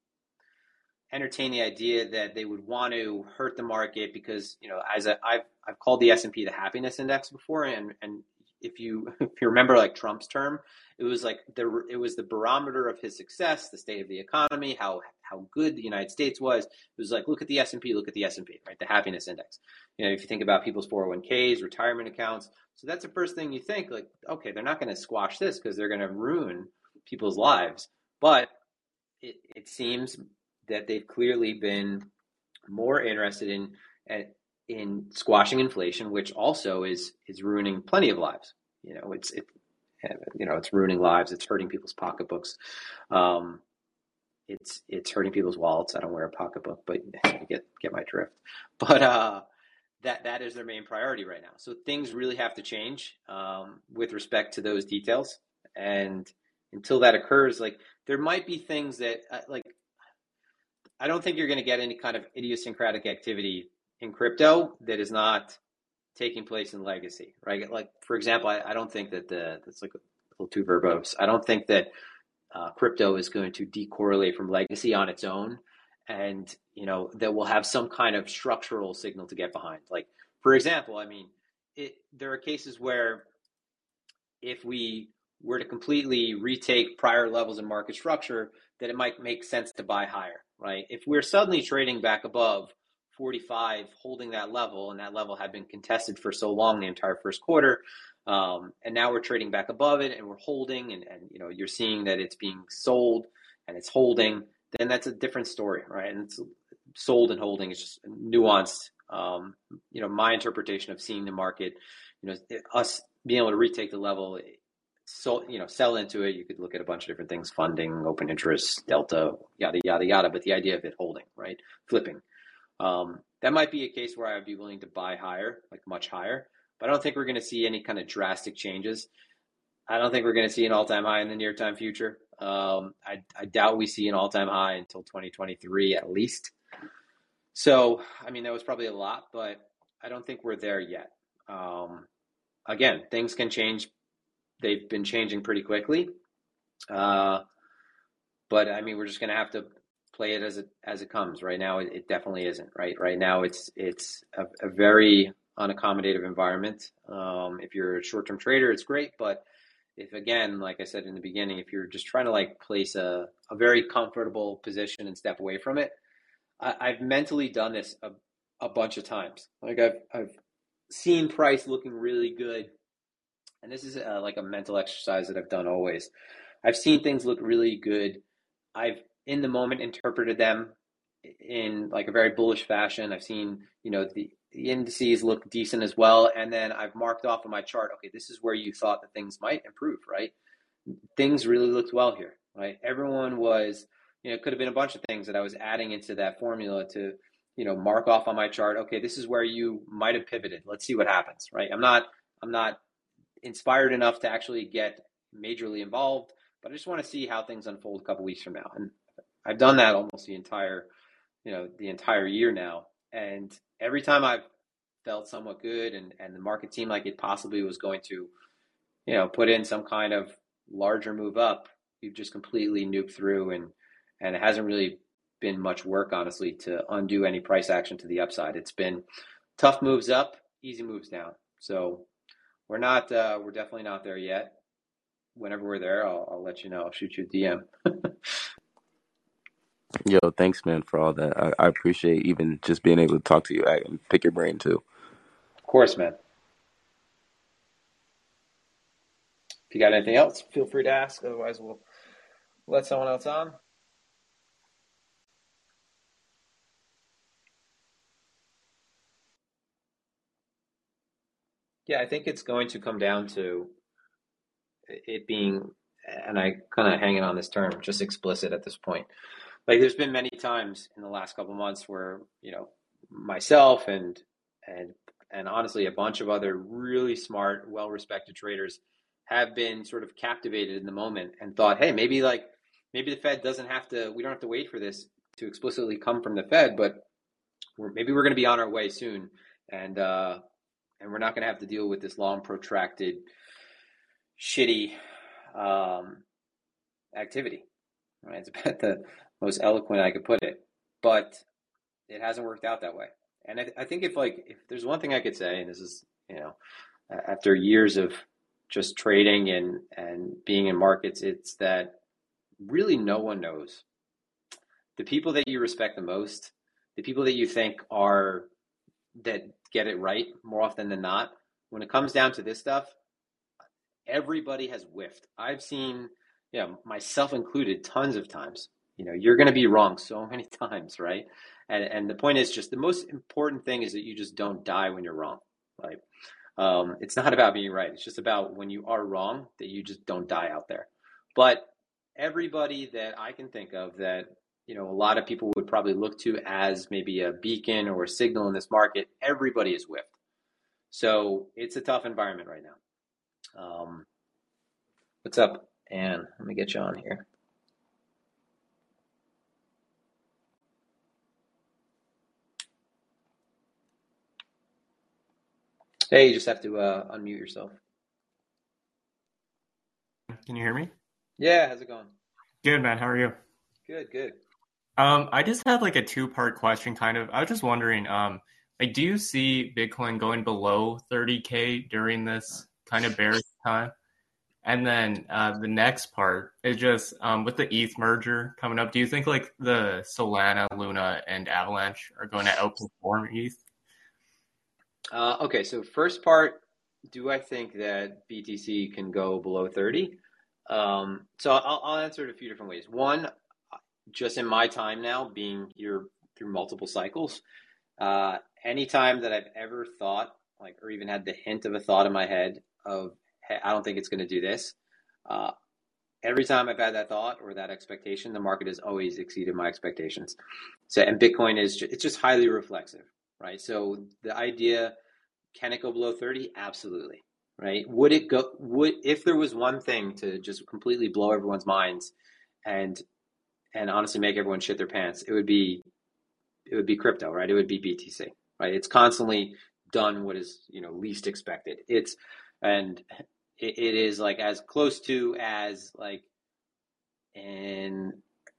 entertain the idea that they would want to hurt the market because you know as I've I've called the S and P the happiness index before, and and if you if you remember like Trump's term, it was like the it was the barometer of his success, the state of the economy, how how good the United States was. It was like look at the S and P, look at the S and P, right? The happiness index. You know, if you think about people's 401ks, retirement accounts, so that's the first thing you think like, okay, they're not going to squash this because they're going to ruin people's lives. But it, it seems that they've clearly been more interested in in squashing inflation, which also is is ruining plenty of lives. You know, it's it, you know, it's ruining lives. It's hurting people's pocketbooks. Um, it's it's hurting people's wallets. I don't wear a pocketbook, but get get my drift. But uh, that that is their main priority right now. So things really have to change um, with respect to those details. And until that occurs, like there might be things that uh, like I don't think you're going to get any kind of idiosyncratic activity in crypto that is not taking place in legacy, right? Like for example, I, I don't think that the that's like a little too verbose. I don't think that uh, crypto is going to decorrelate from legacy on its own, and you know that will have some kind of structural signal to get behind. Like for example, I mean, it, there are cases where if we were to completely retake prior levels in market structure, that it might make sense to buy higher, right? If we're suddenly trading back above 45, holding that level, and that level had been contested for so long the entire first quarter, um, and now we're trading back above it and we're holding, and, and you know you're seeing that it's being sold and it's holding, then that's a different story, right? And it's sold and holding is just nuanced. Um, you know, my interpretation of seeing the market, you know, us being able to retake the level so you know sell into it. You could look at a bunch of different things funding open interest delta yada yada yada. But the idea of it holding right? Flipping. Um, that might be a case where i'd be willing to buy higher like much higher. But i don't think we're going to see any kind of drastic changes. I don't think we're going to see an all-time high in the near time future. Um, I, I doubt we see an all-time high until 2023 at least. So i mean that was probably a lot but i don't think we're there yet. Um, again things can change they've been changing pretty quickly. Uh, but I mean, we're just going to have to play it as it as it comes. Right now, it, it definitely isn't. Right, right now, it's it's a, a very unaccommodative environment. Um, if you're a short term trader, it's great, but if again, like I said in the beginning, if you're just trying to like place a, a very comfortable position and step away from it, I, have mentally done this a, a bunch of times. Like I've I've seen price looking really good and this is uh, like a mental exercise that I've done always. I've seen things look really good. I've in the moment interpreted them in like a very bullish fashion. I've seen, you know, the, the indices look decent as well. And then I've marked off on my chart, okay, this is where you thought that things might improve, right? Things really looked well here, right? Everyone was, you know, it could have been a bunch of things that I was adding into that formula to, you know, mark off on my chart. Okay, this is where you might have pivoted. Let's see what happens, right? I'm not, I'm not inspired enough to actually get majorly involved, but I just want to see how things unfold a couple weeks from now. And I've done that almost the entire, you know, the entire year now. And every time I've felt somewhat good and, and the market seemed like it possibly was going to, you know, put in some kind of larger move up, we've just completely nuked through and and it hasn't really been much work honestly to undo any price action to the upside. It's been tough moves up, easy moves down. So we're not. Uh, we're definitely not there yet. Whenever we're there, I'll, I'll let you know. I'll shoot you a DM. Yo, thanks, man, for all that. I, I appreciate even just being able to talk to you and pick your brain too. Of course, man. If you got anything else, feel free to ask. Otherwise, we'll let someone else on. Yeah, I think it's going to come down to it being, and I kind of hanging on this term, just explicit at this point. Like, there's been many times in the last couple months where you know myself and and and honestly a bunch of other really smart, well-respected traders have been sort of captivated in the moment and thought, hey, maybe like maybe the Fed doesn't have to, we don't have to wait for this to explicitly come from the Fed, but we're, maybe we're going to be on our way soon. And uh, and we're not going to have to deal with this long, protracted, shitty um, activity. Right? It's about the most eloquent I could put it, but it hasn't worked out that way. And I, I think if like if there's one thing I could say, and this is you know after years of just trading and and being in markets, it's that really no one knows. The people that you respect the most, the people that you think are that get it right more often than not, when it comes down to this stuff, everybody has whiffed. I've seen, yeah, you know, myself included, tons of times. You know, you're going to be wrong so many times, right? And and the point is just the most important thing is that you just don't die when you're wrong, right? Um, it's not about being right. It's just about when you are wrong that you just don't die out there. But everybody that I can think of that you know a lot of people would probably look to as maybe a beacon or a signal in this market, everybody is whiffed. So it's a tough environment right now. Um, what's up, Anne? Let me get you on here. Hey, you just have to uh, unmute yourself. Can you hear me? Yeah, how's it going? Good, man. How are you? Good, good. Um, I just had like a two-part question, kind of. I was just wondering, um, like, do you see Bitcoin going below 30k during this kind of bearish time? And then uh, the next part is just um, with the ETH merger coming up. Do you think like the Solana, Luna, and Avalanche are going to outperform ETH? Uh, okay, so first part, do I think that BTC can go below 30? Um, so I'll, I'll, answer it a few different ways. One, just in my time now, being here through multiple cycles, uh, anytime that I've ever thought, like, or even had the hint of a thought in my head of, hey, I don't think it's going to do this. Uh, every time I've had that thought or that expectation, the market has always exceeded my expectations. So, and Bitcoin is it's just highly reflexive, right? So the idea, can it go below 30? Absolutely right? Would it go? Would if there was one thing to just completely blow everyone's minds, and and honestly make everyone shit their pants, it would be it would be crypto, right? It would be BTC, right? It's constantly done what is you know least expected. It's and it, it is like as close to as like an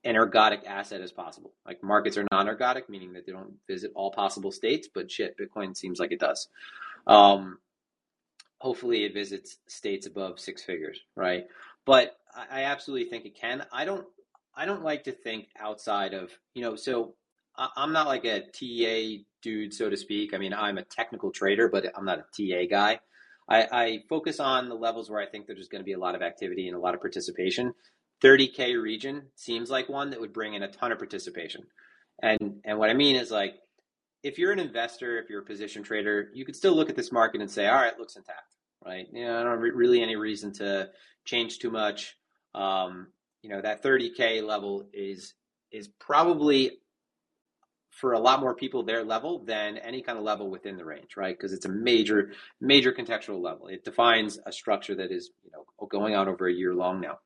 an ergodic asset as possible. Like markets are non-ergodic, meaning that they don't visit all possible states, but shit, Bitcoin seems like it does. Um, hopefully it visits states above six figures, right? But I absolutely think it can. I don't I don't like to think outside of, you know, so I'm not like a TA dude, so to speak. I mean, I'm a technical trader, but I'm not a TA guy. I, I focus on the levels where I think there's going to be a lot of activity and a lot of participation. 30K region seems like one that would bring in a ton of participation. And and what I mean is like if you're an investor, if you're a position trader, you could still look at this market and say, all right, looks intact, right? You know, I don't re- really any reason to change too much. Um, you know, that 30k level is is probably for a lot more people their level than any kind of level within the range, right? Because it's a major, major contextual level. It defines a structure that is, you know, going on over a year long now.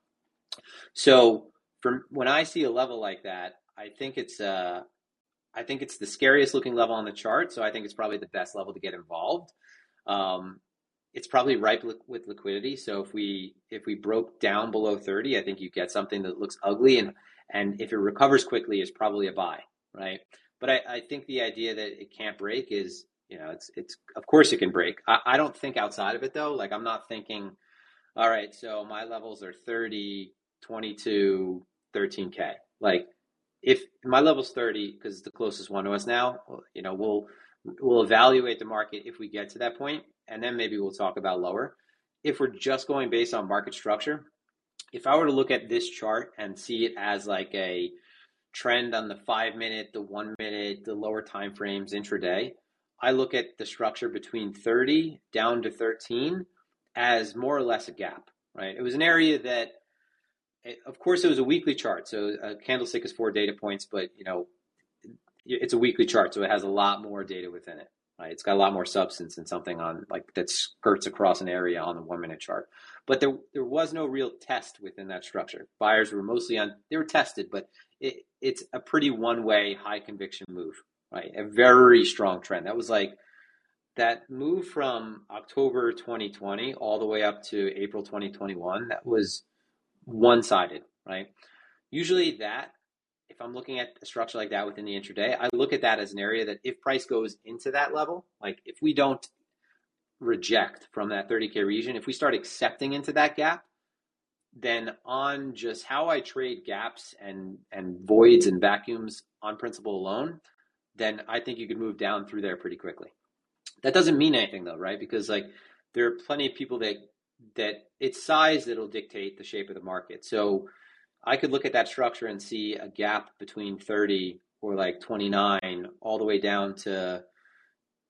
So, from when I see a level like that, I think it's uh, I think it's the scariest looking level on the chart. So I think it's probably the best level to get involved. Um, it's probably ripe li- with liquidity. So if we if we broke down below 30, I think you get something that looks ugly and and if it recovers quickly is probably a buy, right? But I, I think the idea that it can't break is, you know, it's it's of course it can break. I, I don't think outside of it though. Like I'm not thinking, all right, so my levels are 30, 22, 13K. Like if my level's 30 because it's the closest one to us now you know we'll we'll evaluate the market if we get to that point and then maybe we'll talk about lower. If we're just going based on market structure if i were to look at this chart and see it as like a trend on the five minute the one minute the lower time frames intraday i look at the structure between 30 down to 13 as more or less a gap right? It was an area that of course, it was a weekly chart, so a candlestick is four data points, but you know, it's a weekly chart, so it has a lot more data within it. Right? It's got a lot more substance than something on like that skirts across an area on the one minute chart. But there there was no real test within that structure. Buyers were mostly on they were tested, but it, it's a pretty one way high conviction move, right? A very strong trend. That was like that move from October 2020 all the way up to April 2021. That was one sided, right? Usually that, if I'm looking at a structure like that within the intraday, I look at that as an area that if price goes into that level, like if we don't reject from that 30K region, if we start accepting into that gap, then on just how I trade gaps and and voids and vacuums on principle alone, then I think you could move down through there pretty quickly. That doesn't mean anything though, right? Because like there are plenty of people that that it's size that'll dictate the shape of the market. So I could look at that structure and see a gap between 30 or like 29 all the way down to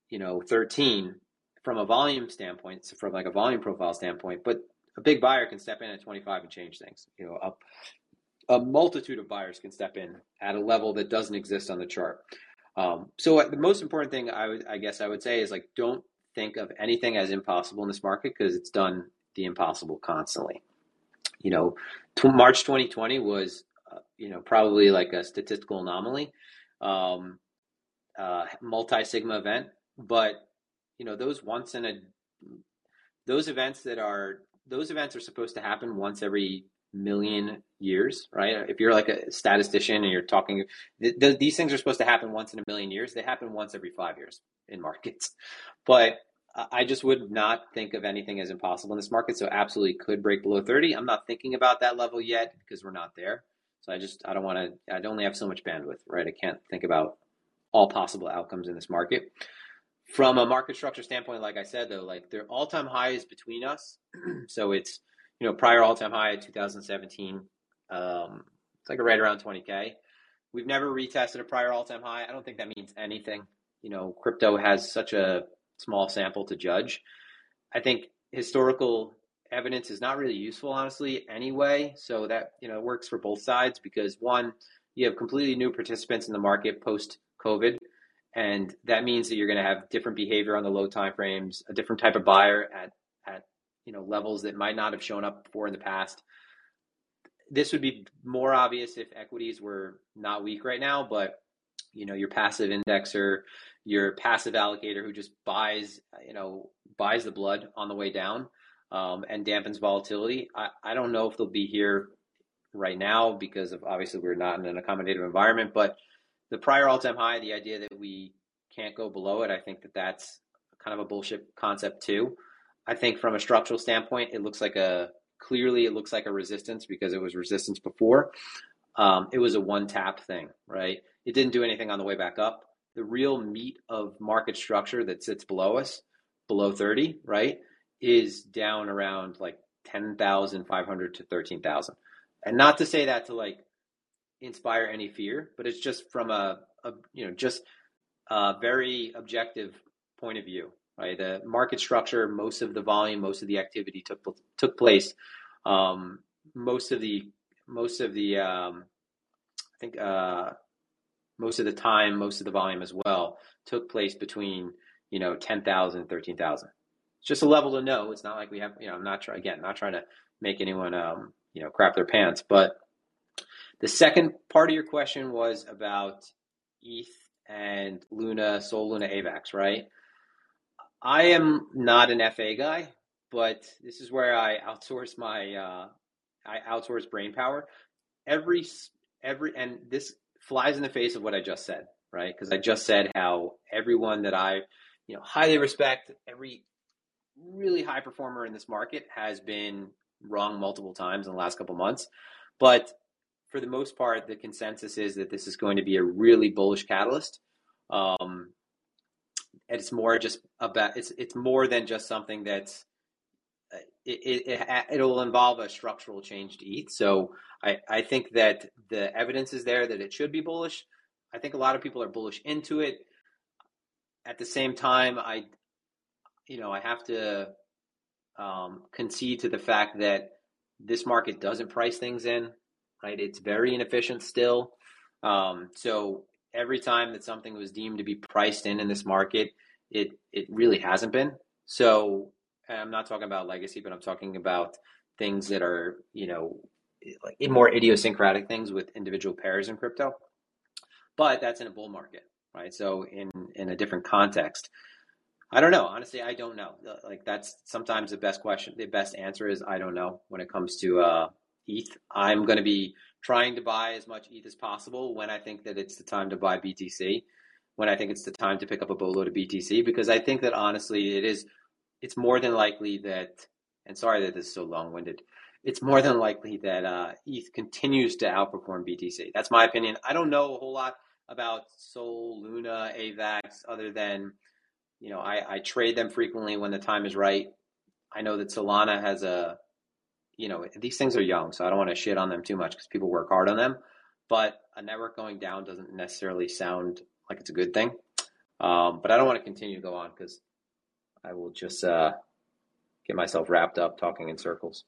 you know 13 from a volume standpoint, so from like a volume profile standpoint, but a big buyer can step in at 25 and change things. You know, a, a multitude of buyers can step in at a level that doesn't exist on the chart. Um, so the most important thing I, would, I guess I would say is like don't think of anything as impossible in this market because it's done the impossible constantly. You know, t- March 2020 was uh, you know probably like a statistical anomaly, um, uh, multi sigma event, but you know those once in a those events that are those events are supposed to happen once every million years, right? If you're like a statistician and you're talking, th- th- these things are supposed to happen once in a million years. They happen once every five years in markets. But I just would not think of anything as impossible in this market. So absolutely could break below 30. I'm not thinking about that level yet because we're not there. So I just, I don't want to, I only have so much bandwidth, right? I can't think about all possible outcomes in this market. From a market structure standpoint, like I said, though, like their all time high is between us. so it's, you know, prior all time high 2017. Um, it's like right around 20K. We've never retested a prior all time high. I don't think that means anything. You know, crypto has such a small sample to judge. I think historical evidence is not really useful, honestly, anyway. So that, you know, works for both sides because one, you have completely new participants in the market post COVID and that means that you're going to have different behavior on the low time frames, a different type of buyer at at you know levels that might not have shown up before in the past. This would be more obvious if equities were not weak right now, but you know your passive indexer, your passive allocator who just buys you know buys the blood on the way down um, and dampens volatility. I, I don't know if they'll be here right now because of obviously we're not in an accommodative environment, but the prior all-time high, the idea that we can't go below it, I think that that's kind of a bullshit concept too. I think from a structural standpoint, it looks like a clearly it looks like a resistance because it was resistance before. Um, it was a one tap thing, right? It didn't do anything on the way back up. The real meat of market structure that sits below us, below 30, right, is down around like 10,500 to 13,000. And not to say that to like inspire any fear, but it's just from a, a you know just a very objective point of view. Right, the market structure, most of the volume, most of the activity took took place. Um, most of the most of the um, I think uh, most of the time, most of the volume as well took place between you know 10,000 13,000. It's just a level to know. It's not like we have you know I'm not trying again not trying to make anyone um, you know crap their pants, but the second part of your question was about ETH and Luna, Sol Luna AVAX, right? I am not an FA guy, but this is where I outsource my uh, I outsource brain power. Every every and this flies in the face of what I just said, right? Because I just said how everyone that I you know highly respect, every really high performer in this market has been wrong multiple times in the last couple months. But for the most part, the consensus is that this is going to be a really bullish catalyst. Um, it's more just about it's it's more than just something that's it, it, it will involve a structural change to ETH. So I, I think that the evidence is there that it should be bullish. I think a lot of people are bullish into it. At the same time, I you know I have to um, concede to the fact that this market doesn't price things in right? It's very inefficient still. Um, so every time that something was deemed to be priced in in this market, it it really hasn't been. So I'm not talking about legacy, but I'm talking about things that are you know like more idiosyncratic things with individual pairs in crypto. But that's in a bull market, right? So in in a different context. I don't know. Honestly, I don't know. Like that's sometimes the best question. The best answer is I don't know when it comes to uh, ETH. I'm going to be trying to buy as much ETH as possible when I think that it's the time to buy BTC, when I think it's the time to pick up a boatload of BTC, because I think that honestly, it is, it's more than likely that, and sorry that this is so long winded, it's more than likely that uh, ETH continues to outperform BTC. That's my opinion. I don't know a whole lot about Sol, Luna, AVAX, other than, you know, I, I trade them frequently when the time is right. I know that Solana has a, you know, these things are young, so I don't want to shit on them too much because people work hard on them. But a network going down doesn't necessarily sound like it's a good thing. Um, but I don't want to continue to go on because I will just uh, get myself wrapped up talking in circles.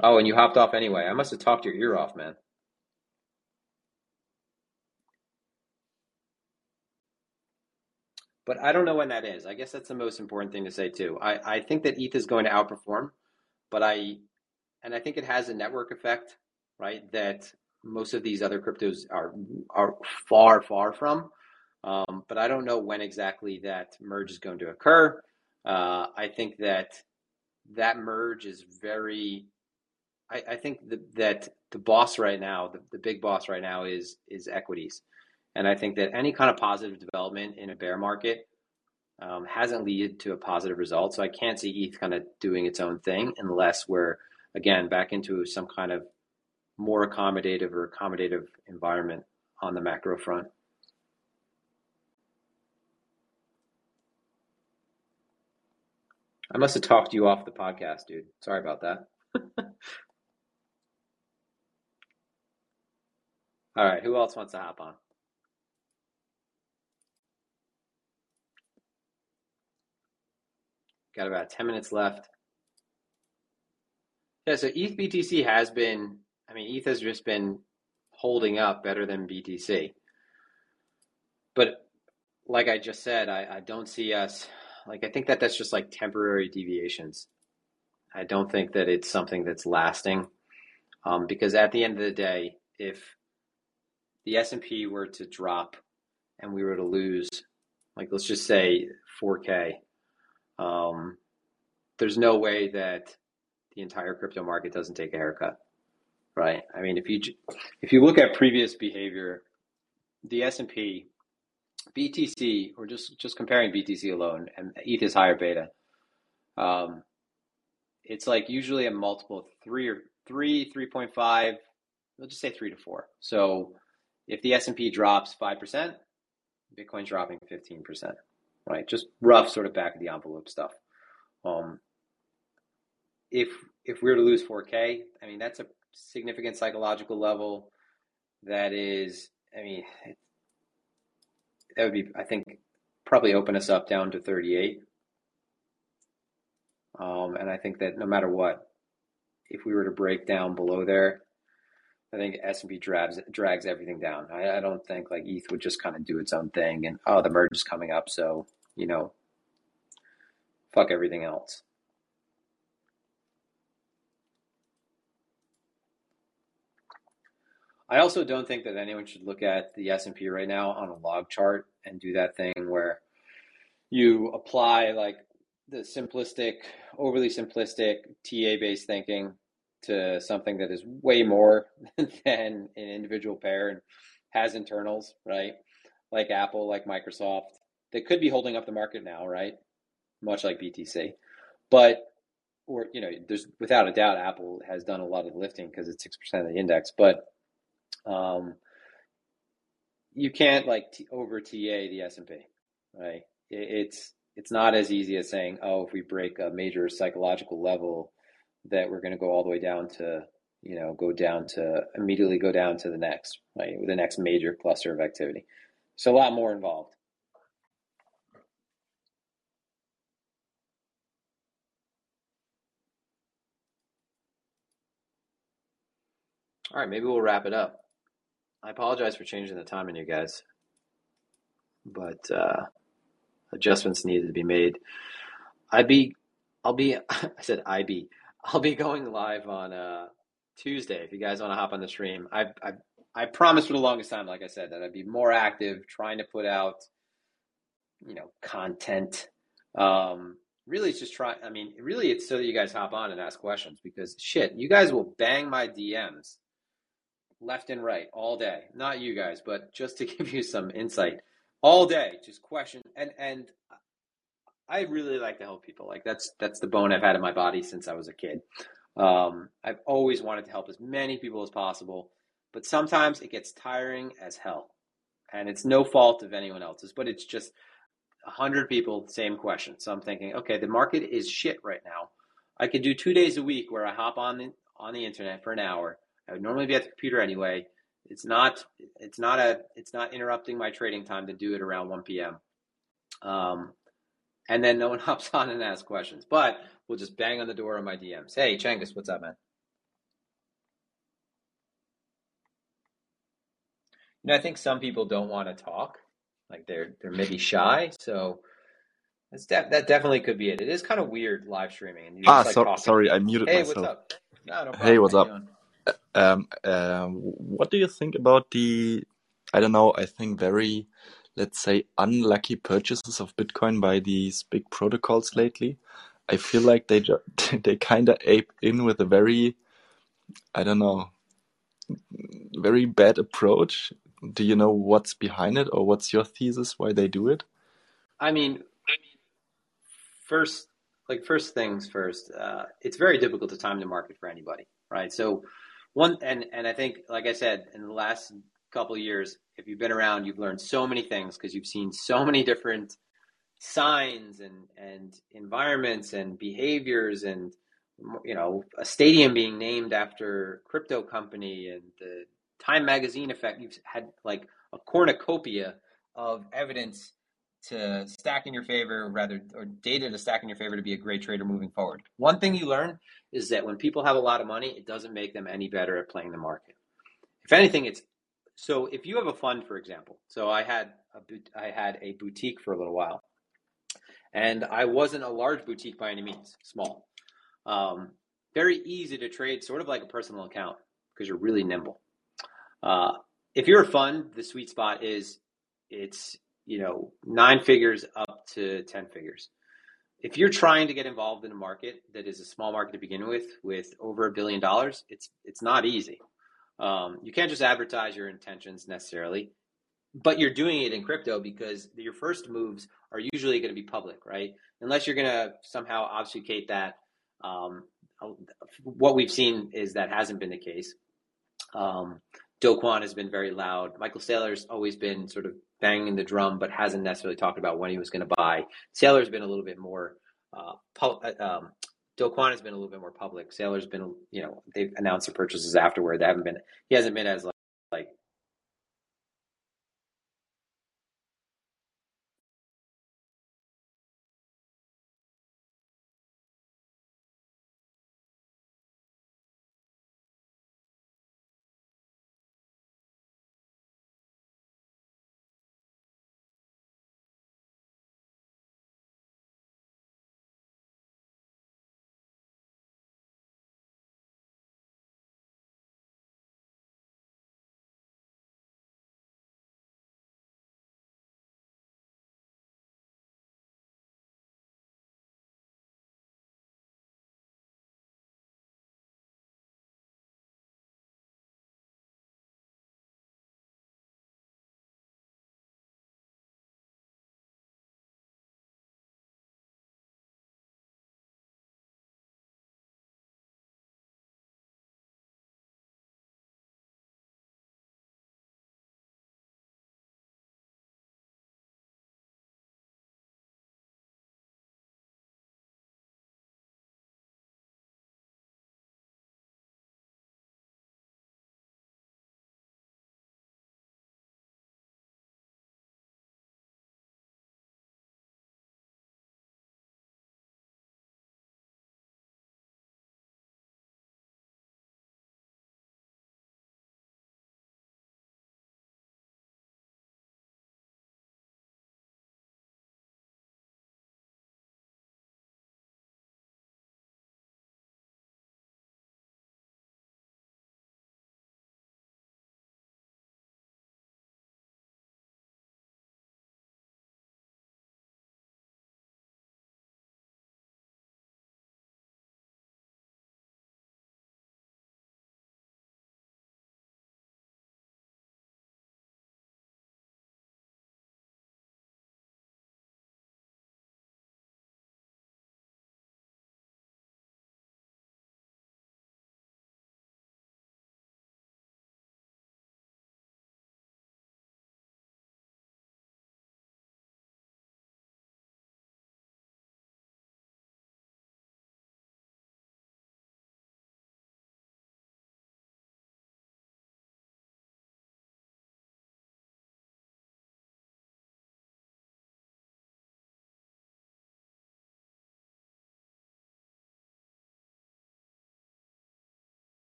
Oh, and you hopped off anyway. I must have talked your ear off, man. But I don't know when that is. I guess that's the most important thing to say too. I, I think that ETH is going to outperform, but I and I think it has a network effect, right? That most of these other cryptos are are far, far from. Um, but I don't know when exactly that merge is going to occur. Uh, I think that that merge is very. I, I think that, that the boss right now, the, the big boss right now, is is equities. And I think that any kind of positive development in a bear market um, hasn't led to a positive result. So I can't see ETH kind of doing its own thing unless we're, again, back into some kind of more accommodative or accommodative environment on the macro front. I must have talked you off the podcast, dude. Sorry about that. All right, who else wants to hop on? Got about 10 minutes left. Yeah, so ETH BTC has been, I mean, ETH has just been holding up better than BTC. But like I just said, I, I don't see us, like, I think that that's just like temporary deviations. I don't think that it's something that's lasting. Um, because at the end of the day, if the S&P were to drop and we were to lose, like, let's just say 4K, um, there's no way that the entire crypto market doesn't take a haircut, right? I mean, if you if you look at previous behavior, the S and P, BTC, or just just comparing BTC alone, and ETH is higher beta. Um, it's like usually a multiple three or three, three point five. We'll just say three to four. So if the S and P drops five percent, Bitcoin's dropping fifteen percent right? Just rough sort of back of the envelope stuff. Um, if if we were to lose 4K, I mean that's a significant psychological level. That is, I mean, that would be, I think, probably open us up down to 38. Um, and I think that no matter what, if we were to break down below there, I think S and P drags drags everything down. I, I don't think like ETH would just kind of do its own thing and oh the merge is coming up, so you know, fuck everything else. I also don't think that anyone should look at the S and P right now on a log chart and do that thing where you apply like the simplistic, overly simplistic TA based thinking to something that is way more than an individual pair and has internals, right? Like Apple, like Microsoft, that could be holding up the market now, right? Much like BTC. But, or, you know, there's without a doubt, Apple has done a lot of lifting because it's 6% of the index. But, um, you can't like t- over TA the S&P, right? It's, it's not as easy as saying, oh, if we break a major psychological level, that we're going to go all the way down to you know go down to immediately go down to the next right? The next major cluster of activity. So a lot more involved. All right maybe we'll wrap it up i apologize for changing the time on you guys but uh adjustments needed to be made i'd be i'll be i said i be I'll be going live on uh, Tuesday if you guys want to hop on the stream. I, I I promised for the longest time, like I said, that I'd be more active, trying to put out, you know, content. Um, really it's just try. I mean, really it's so that you guys hop on and ask questions because shit, you guys will bang my DMs left and right all day. Not you guys, but just to give you some insight, all day, just question and and I really like to help people. Like that's that's the bone I've had in my body since I was a kid. Um, I've always wanted to help as many people as possible, but sometimes it gets tiring as hell, and it's no fault of anyone else's. But it's just hundred people, same question. So I'm thinking, okay, the market is shit right now. I could do two days a week where I hop on the, on the internet for an hour. I would normally be at the computer anyway. It's not it's not a it's not interrupting my trading time to do it around 1 p.m. Um, and then no one hops on and asks questions. But we'll just bang on the door on my DMs. Hey, Changus, what's up, man? You know, I think some people don't want to talk, like they're they're maybe shy. So that's that definitely could be it. It is kind of weird live streaming, Ah, like so, sorry, I muted myself. Hey, myself. what's up? No, no. Hey, what's How up? Um, um, what do you think about the, I don't know, I think very, let's say, unlucky purchases of Bitcoin by these big protocols lately? I feel like they they kind of ape in with a very, I don't know, very bad approach. Do you know what's behind it, or what's your thesis why they do it? I mean, first, like first things first. Uh, it's very difficult to time the market for anybody, right? So one, and and I think, like I said, in the last couple of years, if you've been around, you've learned so many things because you've seen so many different signs and and environments and behaviors and you know a stadium being named after crypto company and the Time Magazine effect. You've had like a cornucopia of evidence to stack in your favor, rather, or data to stack in your favor to be a great trader moving forward. One thing you learn is that when people have a lot of money, it doesn't make them any better at playing the market. If anything, it's so if you have a fund, for example. So I had a I had a boutique for a little while, and I wasn't a large boutique by any means, small. Um, very easy to trade, sort of like a personal account because you're really nimble. Uh, if you're a fund, the sweet spot is it's you know nine figures up to ten figures. If you're trying to get involved in a market that is a small market to begin with, with over a billion dollars, it's it's not easy. Um, you can't just advertise your intentions necessarily, but you're doing it in crypto because your first moves are usually going to be public, right? Unless you're going to somehow obfuscate that. Um, what we've seen is that hasn't been the case. Um, Do Kwon has been very loud. Michael Saylor's always been sort of banging the drum, but hasn't necessarily talked about when he was going to buy. Saylor's been a little bit more. Uh, um, Do Kwon has been a little bit more public. Saylor's been, you know, they've announced the purchases afterward. They haven't been. He hasn't been as like, like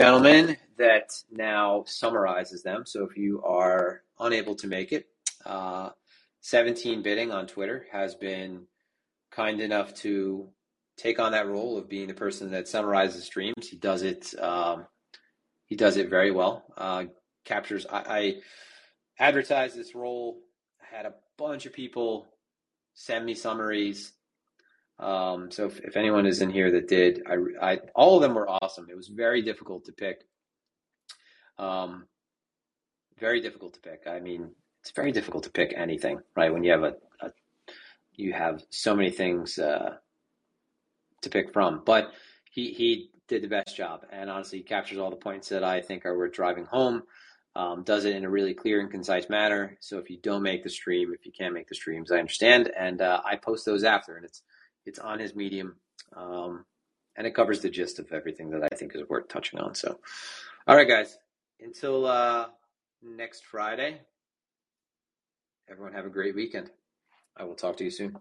gentleman that now summarizes them. So if you are unable to make it, uh, 17 bidding on Twitter has been kind enough to take on that role of being the person that summarizes streams. He does it. Um, he does it very well. Uh, captures. I, I advertised this role. I had a bunch of people send me summaries. Um, so if, if, anyone is in here that did, I, I, all of them were awesome. It was very difficult to pick. Um, very difficult to pick. I mean, it's very difficult to pick anything, right? When you have a, a you have so many things uh, to pick from. But he he did the best job, and honestly, he captures all the points that I think are worth driving home. Um, does it in a really clear and concise manner. So if you don't make the stream, if you can't make the streams, I understand, and uh, I post those after, and it's it's on his Medium, um, and it covers the gist of everything that I think is worth touching on. So, all right, guys, until uh, next Friday, everyone have a great weekend. I will talk to you soon.